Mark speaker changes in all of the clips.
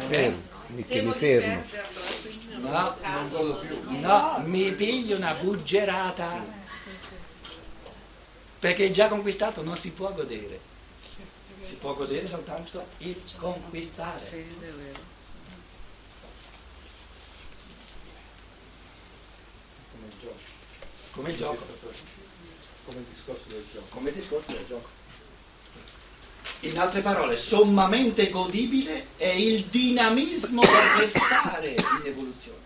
Speaker 1: fermo, mi, che mi fermo.
Speaker 2: No, non godo più. No, mi piglio una buggerata. Perché già conquistato non si può godere. Si può godere soltanto il conquistare.
Speaker 3: Sì, è vero.
Speaker 4: come il gioco,
Speaker 2: Come il gioco.
Speaker 4: come il discorso del gioco.
Speaker 2: Come il discorso del gioco. In altre parole, sommamente godibile è il dinamismo del restare in evoluzione.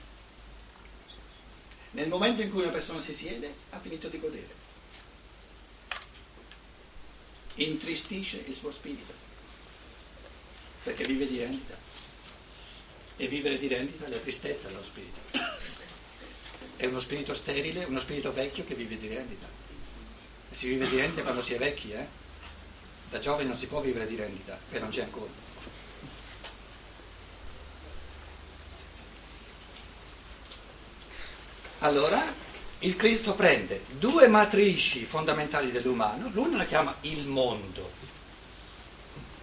Speaker 2: Nel momento in cui una persona si siede, ha finito di godere. Intristisce il suo spirito, perché vive di rendita. E vivere di rendita è la tristezza dello spirito. È uno spirito sterile, uno spirito vecchio che vive di rendita. Si vive di rendita quando si è vecchi, eh? Da giovani non si può vivere di rendita, che non c'è ancora. Allora, il Cristo prende due matrici fondamentali dell'umano, l'una la chiama il mondo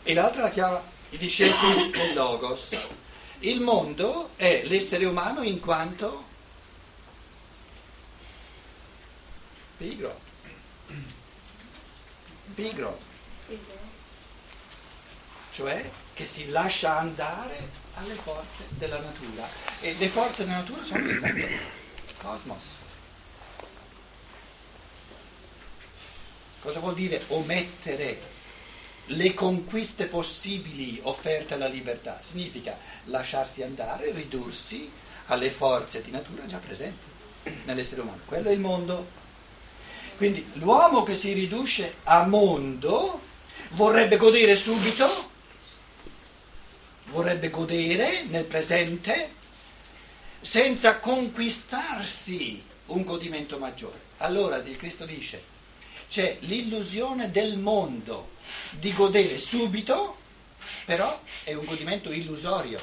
Speaker 2: e l'altra la chiama i discepoli del Logos. Il mondo è l'essere umano in quanto pigro, pigro, cioè che si lascia andare alle forze della natura e le forze della natura sono il cosmos. Cosa vuol dire omettere le conquiste possibili offerte alla libertà? Significa lasciarsi andare, ridursi alle forze di natura già presenti nell'essere umano. Quello è il mondo. Quindi l'uomo che si riduce a mondo vorrebbe godere subito, vorrebbe godere nel presente senza conquistarsi un godimento maggiore. Allora il Cristo dice, c'è l'illusione del mondo di godere subito, però è un godimento illusorio,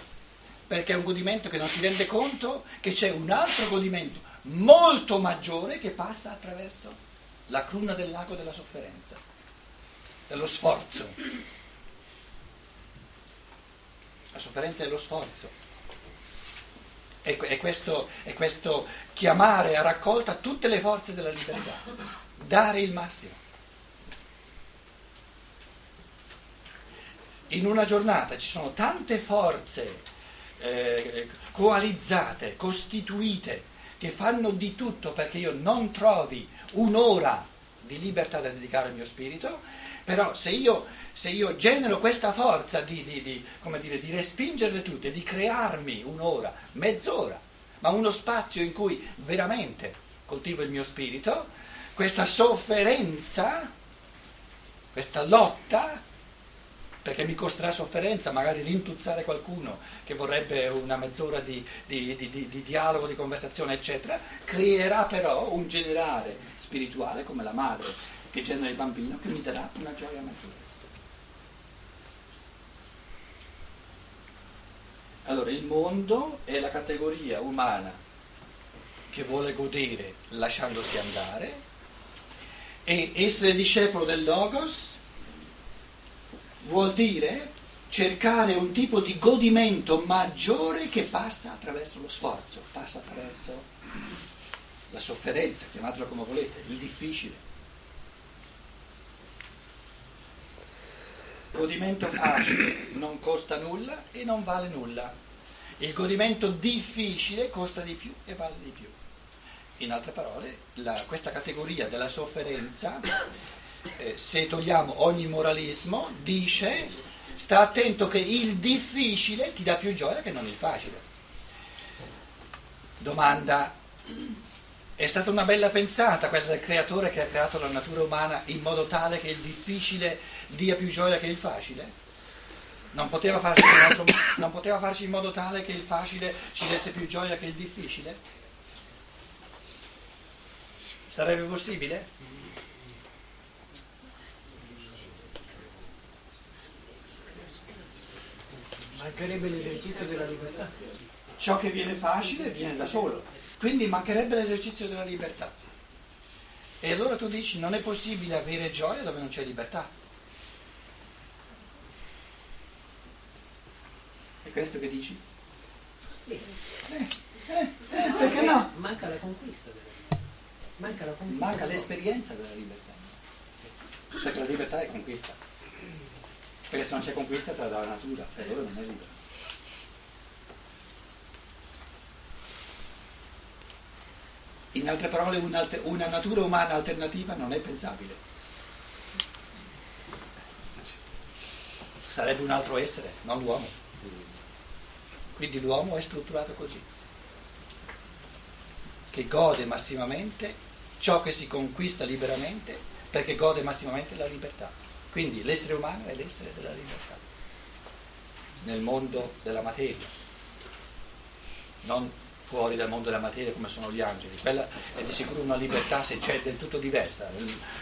Speaker 2: perché è un godimento che non si rende conto che c'è un altro godimento molto maggiore che passa attraverso la cruna del lago della sofferenza, dello sforzo. La sofferenza è lo sforzo. È, questo, questo chiamare a raccolta tutte le forze della libertà, dare il massimo. In una giornata ci sono tante forze eh, coalizzate, costituite, che fanno di tutto perché io non trovi un'ora di libertà da dedicare al mio spirito, però se io, se io genero questa forza di, di, di, dire, di respingerle tutte, di crearmi un'ora, mezz'ora, ma uno spazio in cui veramente coltivo il mio spirito, questa sofferenza, questa lotta, perché mi costerà sofferenza magari rintuzzare qualcuno che vorrebbe una mezz'ora di, di, di, di, dialogo, di conversazione, eccetera, creerà però un generare spirituale come la madre che genera il bambino che mi darà una gioia maggiore. Allora il mondo è la categoria umana che vuole godere lasciandosi andare e essere discepolo del Logos vuol dire cercare un tipo di godimento maggiore che passa attraverso lo sforzo, passa attraverso la sofferenza, chiamatelo come volete, il difficile. Godimento facile non costa nulla e non vale nulla. Il godimento difficile costa di più e vale di più. In altre parole, la, questa categoria della sofferenza eh, se togliamo ogni moralismo, dice sta attento che il difficile ti dà più gioia che non il facile. Domanda, è stata una bella pensata quella del creatore che ha creato la natura umana in modo tale che il difficile dia più gioia che il facile? Non poteva altro, non poteva farci in modo tale che il facile ci desse più gioia che il difficile? Sarebbe possibile?
Speaker 3: Mancherebbe l'esercizio della libertà.
Speaker 2: Ciò che viene facile viene da solo, quindi mancherebbe l'esercizio della libertà. E allora tu dici non è possibile avere gioia dove non c'è libertà. Questo che dici?
Speaker 3: Sì.
Speaker 2: Eh, eh, eh, perché no?
Speaker 3: Manca la conquista della libertà. Manca la conquista.
Speaker 2: Manca l'esperienza della libertà. Perché la libertà è conquista. Perché se non c'è conquista te la dà la natura, e allora non è libera. In altre parole, una natura umana alternativa non è pensabile. Sarebbe un altro essere, non l'uomo. Quindi l'uomo è strutturato così, che gode massimamente ciò che si conquista liberamente perché gode massimamente la libertà. Quindi l'essere umano è l'essere della libertà nel mondo della materia, non fuori dal mondo della materia come sono gli angeli. Quella è di sicuro una libertà se c'è del tutto diversa,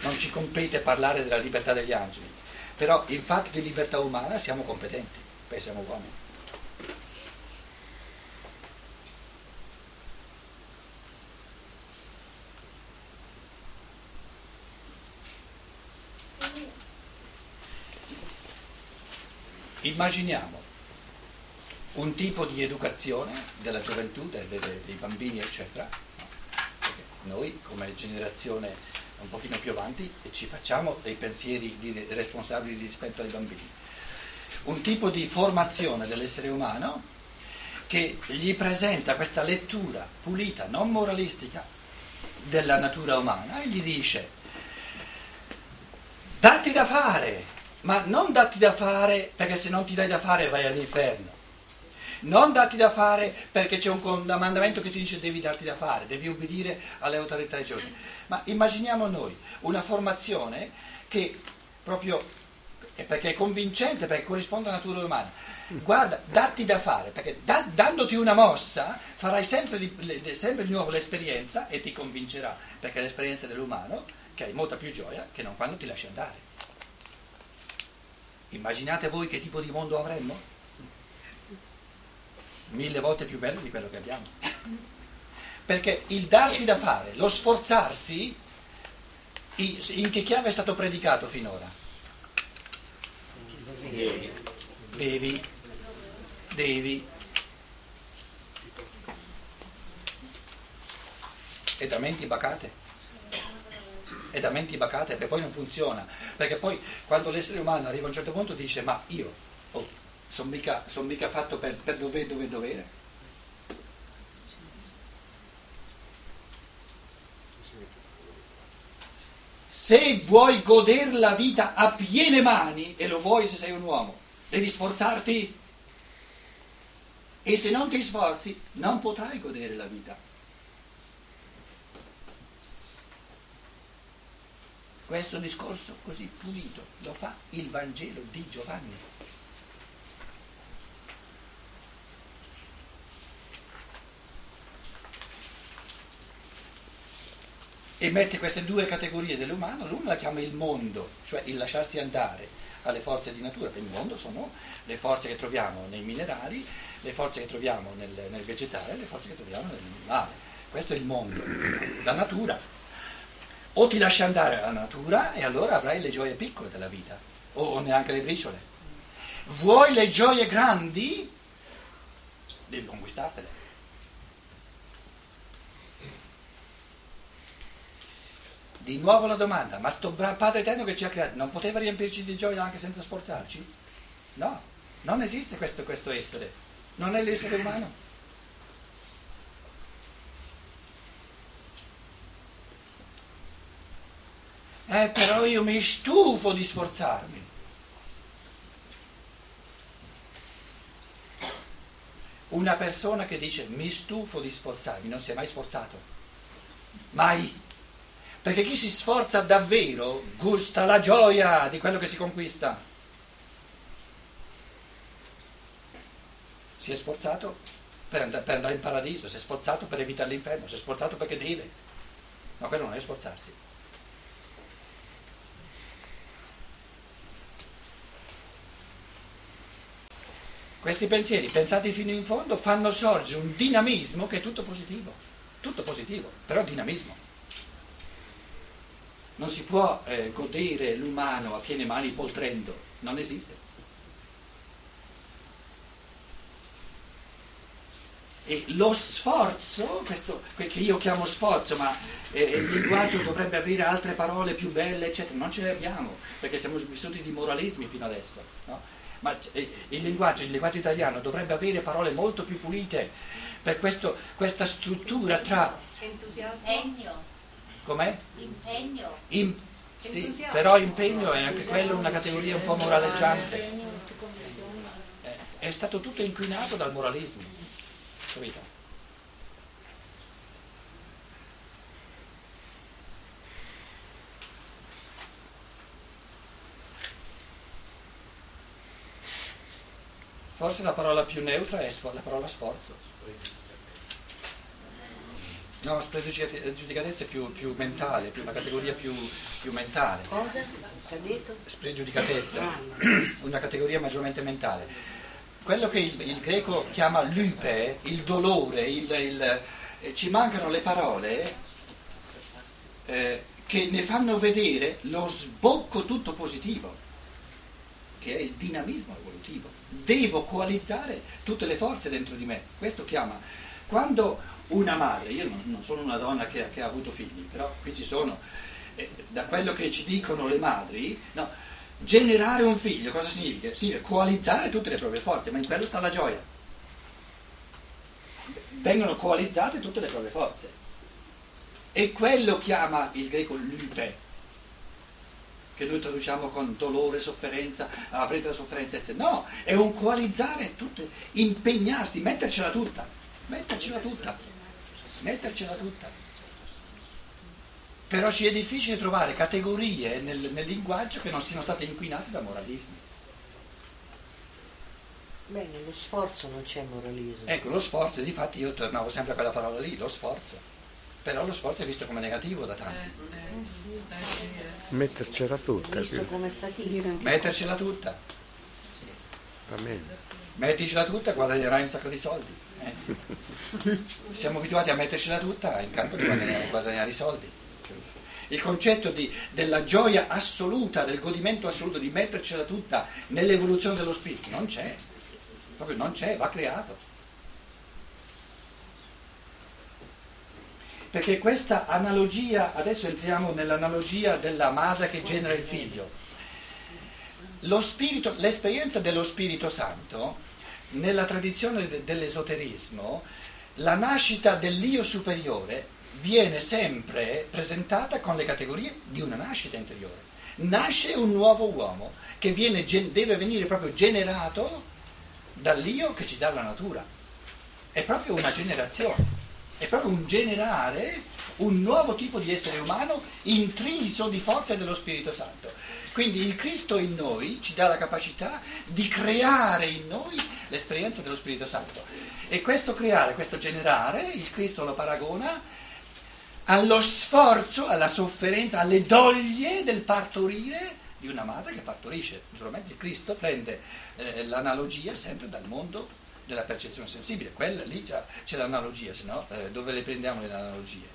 Speaker 2: non ci compete parlare della libertà degli angeli, però in fatto di libertà umana siamo competenti, perché siamo uomini. Immaginiamo un tipo di educazione della gioventù, dei, dei- bambini, eccetera. Noi, come generazione un pochino più avanti, ci facciamo dei pensieri responsabili rispetto ai bambini. Un tipo di formazione dell'essere umano che gli presenta questa lettura pulita, non moralistica, della natura umana e gli dice datti da fare, ma non datti da fare perché se non ti dai da fare vai all'inferno. Non datti da fare perché c'è un comandamento che ti dice devi darti da fare, devi obbedire alle autorità religiose. Ma immaginiamo noi una formazione che proprio perché è convincente, perché corrisponde alla natura umana. Guarda, datti da fare, perché da- dandoti una mossa farai sempre di, sempre di nuovo l'esperienza e ti convincerà, perché è l'esperienza dell'umano che hai molta più gioia che non quando ti lasci andare. Immaginate voi che tipo di mondo avremmo? Mille volte più bello di quello che abbiamo. Perché il darsi da fare, lo sforzarsi, in che chiave è stato predicato finora? Devi, devi. E da menti bacate. E da menti bacate, perché poi non funziona. Perché poi quando l'essere umano arriva a un certo punto dice ma io oh, sono mica, son mica fatto per, per dovere, dovere, dovere. Se vuoi godere la vita a piene mani, e lo vuoi se sei un uomo, devi sforzarti. E se non ti sforzi, non potrai godere la vita. Questo discorso così pulito lo fa il Vangelo di Giovanni. e mette queste due categorie dell'umano, l'uno la chiama il mondo, cioè il lasciarsi andare alle forze di natura, il mondo sono le forze che troviamo nei minerali, le forze che troviamo nel, nel vegetale, le forze che troviamo nell'animale. Questo è il mondo, la natura. O ti lasci andare alla natura e allora avrai le gioie piccole della vita, o neanche le briciole. Vuoi le gioie grandi? Devi conquistartele. Di nuovo la domanda, ma sto Padre Eterno che ci ha creato non poteva riempirci di gioia anche senza sforzarci? No, non esiste questo, questo essere, non è l'essere umano. Eh, però io mi stufo di sforzarmi. Una persona che dice mi stufo di sforzarmi non si è mai sforzato. Mai. Perché chi si sforza davvero gusta la gioia di quello che si conquista. Si è sforzato per andare, per andare in paradiso, si è sforzato per evitare l'inferno, si è sforzato perché deve. Ma quello non è sforzarsi. Questi pensieri, pensati fino in fondo, fanno sorgere un dinamismo che è tutto positivo, tutto positivo, però dinamismo. Non si può eh, godere l'umano a piene mani poltrendo, non esiste. E lo sforzo, questo che io chiamo sforzo, ma eh, il linguaggio dovrebbe avere altre parole più belle, eccetera, non ce le abbiamo, perché siamo vissuti di moralismi fino adesso. No? Ma eh, il linguaggio, il linguaggio italiano dovrebbe avere parole molto più pulite per questo, questa struttura tra...
Speaker 5: Entusiasmo.
Speaker 6: Impegno.
Speaker 2: Com'è?
Speaker 6: Impegno.
Speaker 2: Im- sì, però impegno è anche quello una categoria un po' moraleggiante. Eh, È stato tutto inquinato dal moralismo, capito? Forse la parola più neutra è la parola sforzo. No, spregiudicatezza è più, più mentale, più una categoria più, più mentale.
Speaker 3: Cosa? Ci ha detto?
Speaker 2: Spregiudicatezza, una categoria maggiormente mentale. Quello che il, il greco chiama lupe, il dolore, il- il- eh, ci mancano le parole eh, che ne fanno vedere lo sbocco tutto positivo, che è il dinamismo evolutivo. Devo coalizzare tutte le forze dentro di me. Questo chiama. Quando una madre, io non, non sono una donna che, che ha avuto figli, però qui ci sono, eh, da quello che ci dicono le madri, no, generare un figlio cosa significa? Significa coalizzare tutte le proprie forze, ma in quello sta la gioia. Vengono coalizzate tutte le proprie forze. E quello chiama il greco lupe, che noi traduciamo con dolore, sofferenza, avrete la sofferenza, eccetera. No, è un coalizzare tutte, impegnarsi, mettercela tutta, mettercela tutta, mettercela tutta. Però ci è difficile trovare categorie nel, nel linguaggio che non siano state inquinate da moralismi.
Speaker 3: Beh, nello sforzo non c'è moralismo.
Speaker 2: Ecco, lo sforzo, difatti io tornavo sempre a quella parola lì, lo sforzo. Però lo sforzo è visto come negativo da tanti.
Speaker 1: Mettercela tutta,
Speaker 3: Visto
Speaker 1: sì.
Speaker 3: come fatica.
Speaker 2: Mettercela tutta,
Speaker 1: Va bene.
Speaker 2: metticela tutta e guadagnerai un sacco di soldi. eh. Siamo abituati a mettercela tutta in campo di guadagnare, guadagnare i soldi. Il concetto di- della gioia assoluta, del godimento assoluto, di mettercela tutta nell'evoluzione dello spirito, non c'è. Proprio non c'è, va creato. Perché questa analogia, adesso entriamo nell'analogia della madre che genera il figlio. Spirito, l'esperienza dello Spirito Santo, nella tradizione de- dell'esoterismo, la nascita dell'io superiore viene sempre presentata con le categorie di una nascita interiore. Nasce un nuovo uomo che viene deve venire proprio generato dall'io che ci dà la natura. È proprio una generazione, è proprio un generare un nuovo tipo di essere umano intriso di forza dello Spirito Santo. Quindi il Cristo in noi ci dà la capacità di creare in noi l'esperienza dello Spirito Santo. E questo creare, questo generare, il Cristo lo paragona allo sforzo, alla sofferenza, alle doglie del partorire di una madre che partorisce. Naturalmente il Cristo prende eh, l'analogia sempre dal mondo della percezione sensibile, quella lì già c'è l'analogia, se no eh, dove le prendiamo le analogie?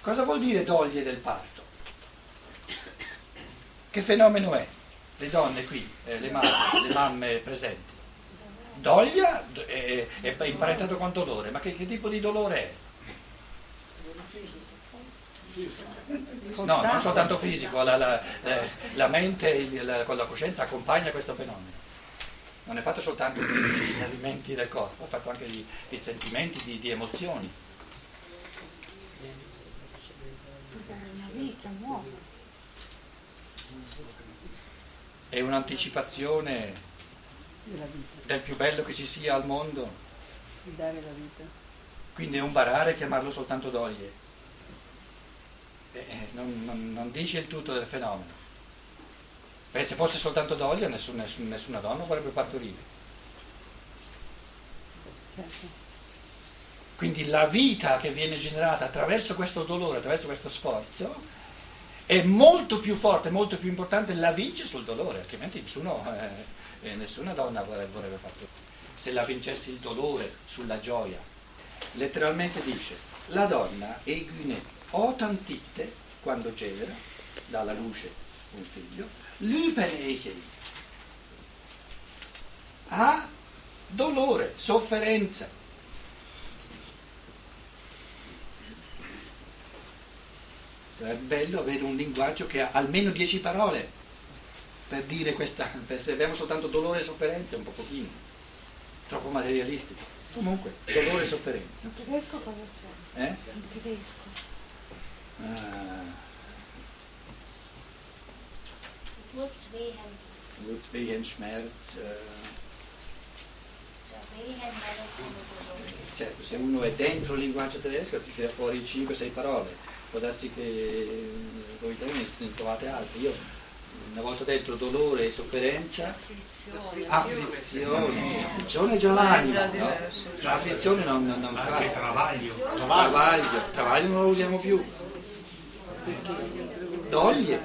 Speaker 2: Cosa vuol dire doglie del parto? Che fenomeno è? Le donne qui, eh, le mamme, le mamme presenti. Doglia è, è imparentato con dolore, ma che, che tipo di dolore è? No, non soltanto fisico, la, la- la- la mente il- con la coscienza accompagna questo fenomeno. Non è fatto soltanto di movimenti del corpo, è fatto anche di, di sentimenti, di, di emozioni. È un'anticipazione del più bello che ci sia al mondo, quindi è un barare chiamarlo soltanto doglie. Eh, eh, non, non- non dice il tutto del fenomeno. Perché se fosse soltanto doglia nessun- nessun- nessuna donna vorrebbe partorire.
Speaker 3: Certo.
Speaker 2: Quindi la vita che viene generata attraverso questo dolore, attraverso questo sforzo, è molto più forte, molto più importante, la vince sul dolore, altrimenti nessuno, eh, eh, nessuna donna vorrebbe, vorrebbe partorire. Se la vincesse il dolore sulla gioia, letteralmente dice, la donna è guinè, o tantitte, quando genera, dà alla luce un figlio, l'ipaneichei, Ha dolore, sofferenza. Sarebbe bello avere un linguaggio che ha almeno dieci parole per dire questa, se abbiamo soltanto dolore e sofferenza un po' pochino, troppo materialistico. Comunque, dolore e sofferenza.
Speaker 6: In tedesco cosa c'è?
Speaker 2: Eh?
Speaker 6: In tedesco.
Speaker 2: Ah.
Speaker 6: Kurz wehen.
Speaker 2: Wehen, Schmerz. eh, certo, se uno è dentro il linguaggio tedesco ti tira fuori 5-6 parole, può darsi che eh, voi italiani ne trovate altre. Io una volta dentro dolore e sofferenza, afflizione, afflizione è già l'anima, no? Afflizione non, non, non
Speaker 5: Anche travaglio.
Speaker 2: Travaglio, travaglio non lo usiamo più. Doglie,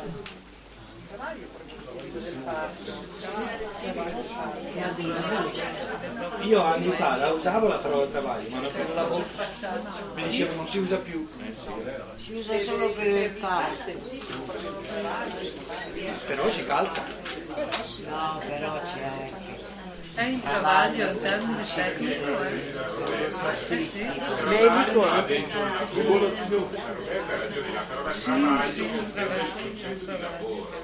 Speaker 2: io anni fa la usavo la parola travaglio, ma l'ho preso la bocca. Mi dicevano non si usa più.
Speaker 3: Si usa solo per il parto.
Speaker 2: però ci calza.
Speaker 3: No, però c'è anche.
Speaker 7: È in travaglio, un termine tecnico. eh. Eh sì.
Speaker 3: Medico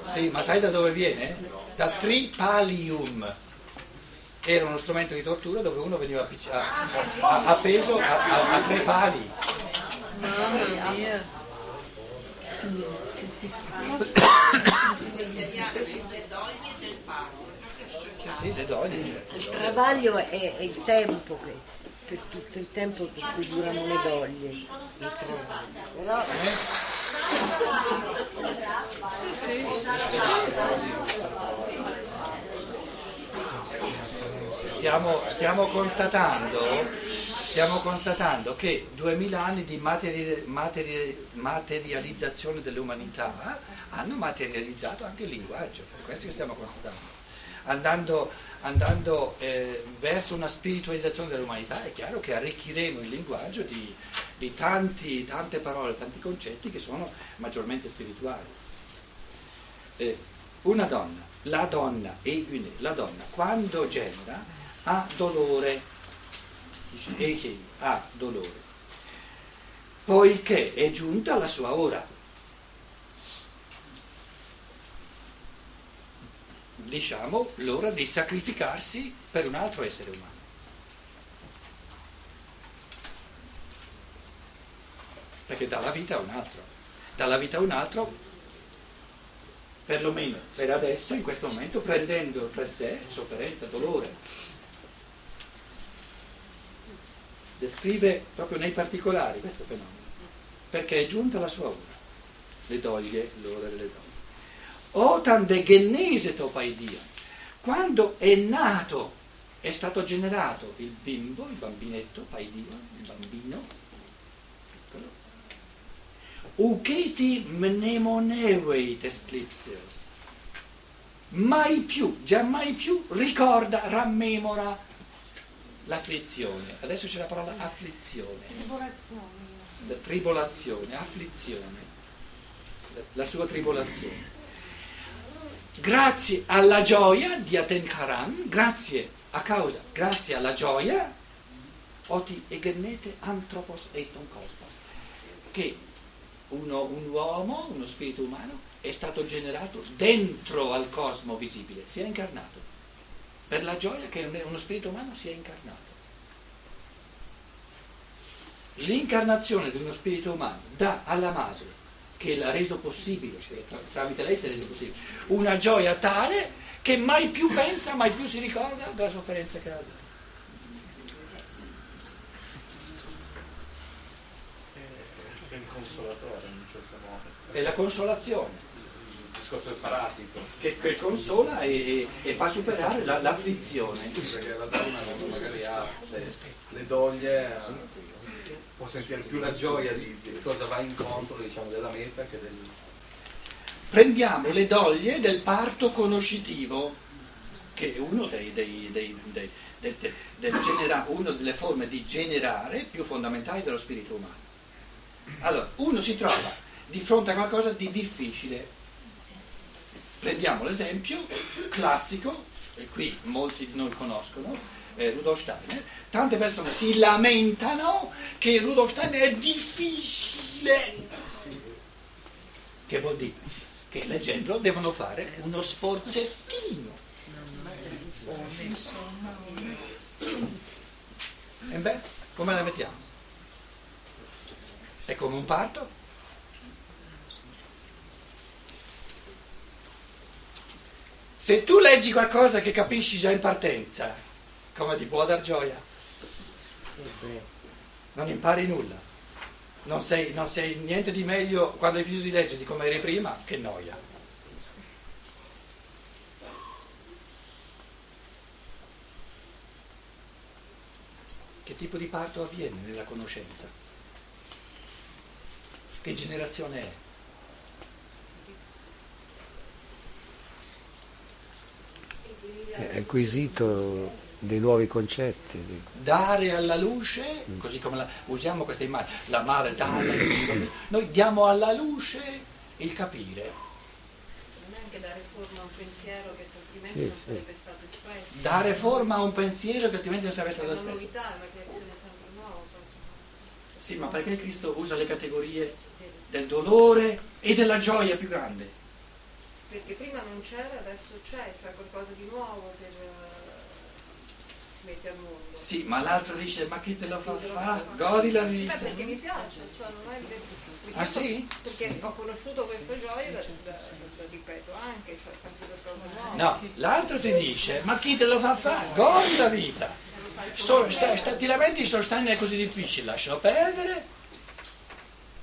Speaker 2: Sì, ma sai da dove viene? Da tripalium. Era uno strumento di tortura dove uno veniva appeso a, a- a tre pali.
Speaker 7: Mamma mia.
Speaker 2: Sì, sì, le doglie. certo.
Speaker 3: Il travaglio è, è il tempo che, per tutto il tempo per cui durano le doglie. Il. Però
Speaker 2: Stiamo, stiamo constatando, stiamo constatando che 2000 anni di materi- materi- materializzazione dell'umanità hanno materializzato anche il linguaggio, è questo che stiamo constatando. Andando, andando, eh, verso una spiritualizzazione dell'umanità è chiaro che arricchiremo il linguaggio di, di tanti- tante parole, tanti concetti che sono maggiormente spirituali. Eh, una donna, la donna, Eiguine, la donna, quando genera ha dolore, ha dolore, poiché è giunta la sua ora. Diciamo l'ora di sacrificarsi per un altro essere umano. Perché dà la vita a un altro, dà la vita a un altro perlomeno per adesso, in questo momento, prendendo per sé sofferenza, dolore. Descrive proprio nei particolari questo fenomeno, perché è giunta la sua ora, le doglie, l'ora delle doglie. Otan de genese topaidia, quando è nato, è stato generato il bimbo, il bambinetto, paidia, il bambino, piccolo, Uketi mnemonevei testlipsios. Mai più, già mai più ricorda, rammemora l'afflizione. Adesso c'è la parola afflizione,
Speaker 6: Tribolazione.
Speaker 2: la tribolazione, afflizione, la sua tribolazione. Grazie alla gioia di Atenkaran, grazie a causa, grazie alla gioia, oti egenete anthropos eiston cosmos, che uno- un uomo, uno spirito umano, è stato generato dentro al cosmo visibile, si è incarnato, per la gioia che un- uno spirito umano sia incarnato. L'incarnazione di uno spirito umano dà alla madre, che l'ha reso possibile, cioè tra- tramite lei si è reso possibile, una gioia tale che mai più pensa, mai più si ricorda della sofferenza che ha dato.
Speaker 4: È il consolatore in un certo modo.
Speaker 2: È la consolazione.
Speaker 4: Il discorso del paratico.
Speaker 2: che, che consola e, e fa superare la- l'afflizione.
Speaker 4: Perché la donna magari ha le, le doglie eh, può sentire più la gioia di, di cosa va incontro diciamo, della meta che del...
Speaker 2: Prendiamo le doglie del parto conoscitivo, che è uno dei, dei- dei- dei- del- del- genera- una delle forme di generare più fondamentali dello spirito umano. Allora, uno si trova di fronte a qualcosa di difficile. Prendiamo l'esempio classico, e qui molti di noi conoscono, eh, Rudolf Steiner. Tante persone si lamentano che Rudolf Steiner è difficile. Che vuol dire? Che leggendolo devono fare uno sforzettino. E beh, come la mettiamo? È come un parto? Se tu leggi qualcosa che capisci già in partenza, come ti può dar gioia? Non impari nulla. Non sei, non sei niente di meglio quando hai finito di leggere di come eri prima, che noia. Che tipo di parto avviene nella conoscenza? Che generazione è?
Speaker 1: È acquisito dei nuovi concetti. dico.
Speaker 2: dare alla luce, così come la- usiamo questa immagine, la madre dà alla luce, noi diamo alla luce il capire,
Speaker 7: Non è anche dare forma a un pensiero che altrimenti
Speaker 1: Sì,
Speaker 7: non
Speaker 1: sì.
Speaker 7: sarebbe stato espresso.
Speaker 2: dare forma a un pensiero che altrimenti non sarebbe stato
Speaker 7: una
Speaker 2: espresso.
Speaker 7: novità, è una creazione sempre nuova.
Speaker 2: Sì, ma perché Cristo usa le categorie del dolore e della gioia più grande?
Speaker 7: Perché prima non c'era, adesso c'è, cioè qualcosa di nuovo si mette al mondo.
Speaker 2: Sì, ma l'altro dice, ma chi te lo fa fare? Godi la
Speaker 7: Beh,
Speaker 2: vita.
Speaker 7: perché mi piace, cioè non è perché
Speaker 2: Ah, sì?
Speaker 7: Perché ho conosciuto questa gioia, la- la ripeto anche, cioè sempre per cose nuove.
Speaker 2: No, l'altro ti dice, ma chi te lo fa fare? Godi la vita. Sto, sta, sta, ti lamenti, sto stando è così difficile, lascialo perdere.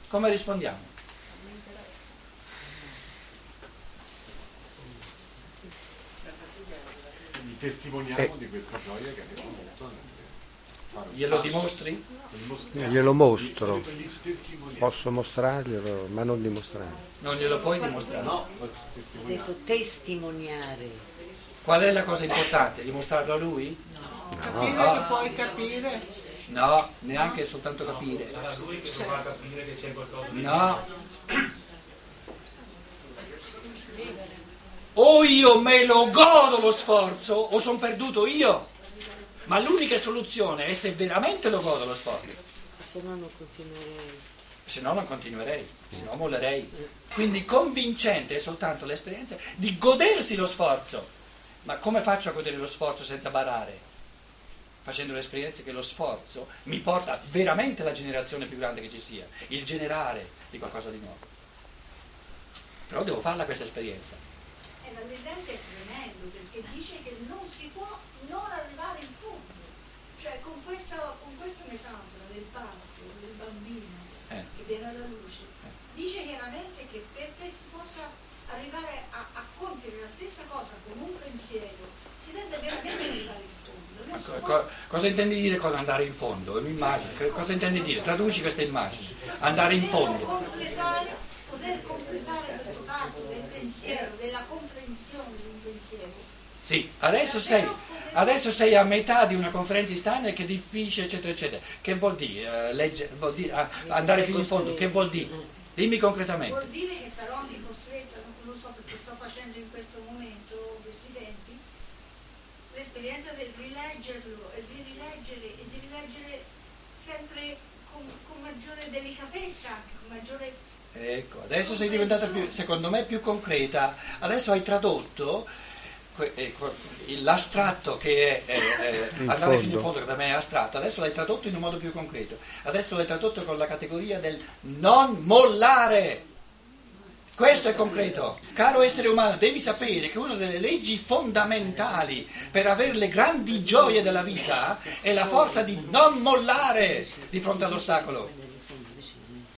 Speaker 2: Come rispondiamo?
Speaker 5: Testimoniamo di questa gioia che abbiamo avuto nel
Speaker 2: Glielo
Speaker 5: passo,
Speaker 2: dimostri?
Speaker 5: nel mostrare.
Speaker 1: Glielo mostro. Posso mostrarglielo, ma non dimostrarlo.
Speaker 2: Non glielo puoi dimostrare.
Speaker 5: No, ho
Speaker 3: detto testimoniare.
Speaker 2: Qual è la cosa importante? Dimostrarlo a lui?
Speaker 7: Capire che puoi capire.
Speaker 2: No, neanche soltanto capire.
Speaker 8: Sarà lui che dovrà capire che c'è qualcosa di
Speaker 2: No. O io me lo godo lo sforzo o sono perduto io. Ma l'unica soluzione è se veramente lo godo lo sforzo.
Speaker 3: Se no non continuerei.
Speaker 2: Se no non continuerei, se no mollerei. Quindi convincente è soltanto l'esperienza di godersi lo sforzo. Ma come faccio a godere lo sforzo senza barare? Facendo l'esperienza che lo sforzo mi porta veramente alla generazione più grande che ci sia, il generare di qualcosa di nuovo. Però devo farla questa esperienza.
Speaker 6: E l'ambiente è tremendo perché dice che non si può non arrivare in fondo. Cioè con questa, con questa metafora del parto, del bambino
Speaker 2: Eh.
Speaker 6: che viene alla luce, dice chiaramente che perché si possa arrivare a, a compiere la stessa cosa con un pensiero, si deve veramente arrivare in fondo. Si
Speaker 2: Co-
Speaker 6: può-
Speaker 2: co- cosa intendi dire con andare in fondo? Un'immagine. Cosa intendi dire? Traduci questa immagine. Andare in fondo.
Speaker 6: completare, poter completare questo dato del pensiero, della comprensione di un pensiero.
Speaker 2: Sì, adesso sei, adesso sei a metà di una conferenza istana che è difficile, eccetera, eccetera. Che vuol dire? Eh, legge- vuol dire ah, andare fino in fondo, che vuol dire? Dimmi concretamente.
Speaker 6: Vuol dire che sarò anche costretta, non lo so perché sto facendo in questo momento questi tempi, l'esperienza del rileggerlo e di rileggere e di rileggere sempre con, con maggiore delicatezza, anche con maggiore
Speaker 2: Ecco, adesso sei diventata più, secondo me, più concreta. Adesso hai tradotto l'astratto che è eh, eh,
Speaker 1: In
Speaker 2: andare fino in
Speaker 1: fondo.
Speaker 2: fondo, che per me è astratto, adesso l'hai tradotto in un modo più concreto. Adesso l'hai tradotto con la categoria del non mollare. Questo è concreto. Caro essere umano, devi sapere che una delle leggi fondamentali per avere le grandi gioie della vita è la forza di non mollare di fronte all'ostacolo.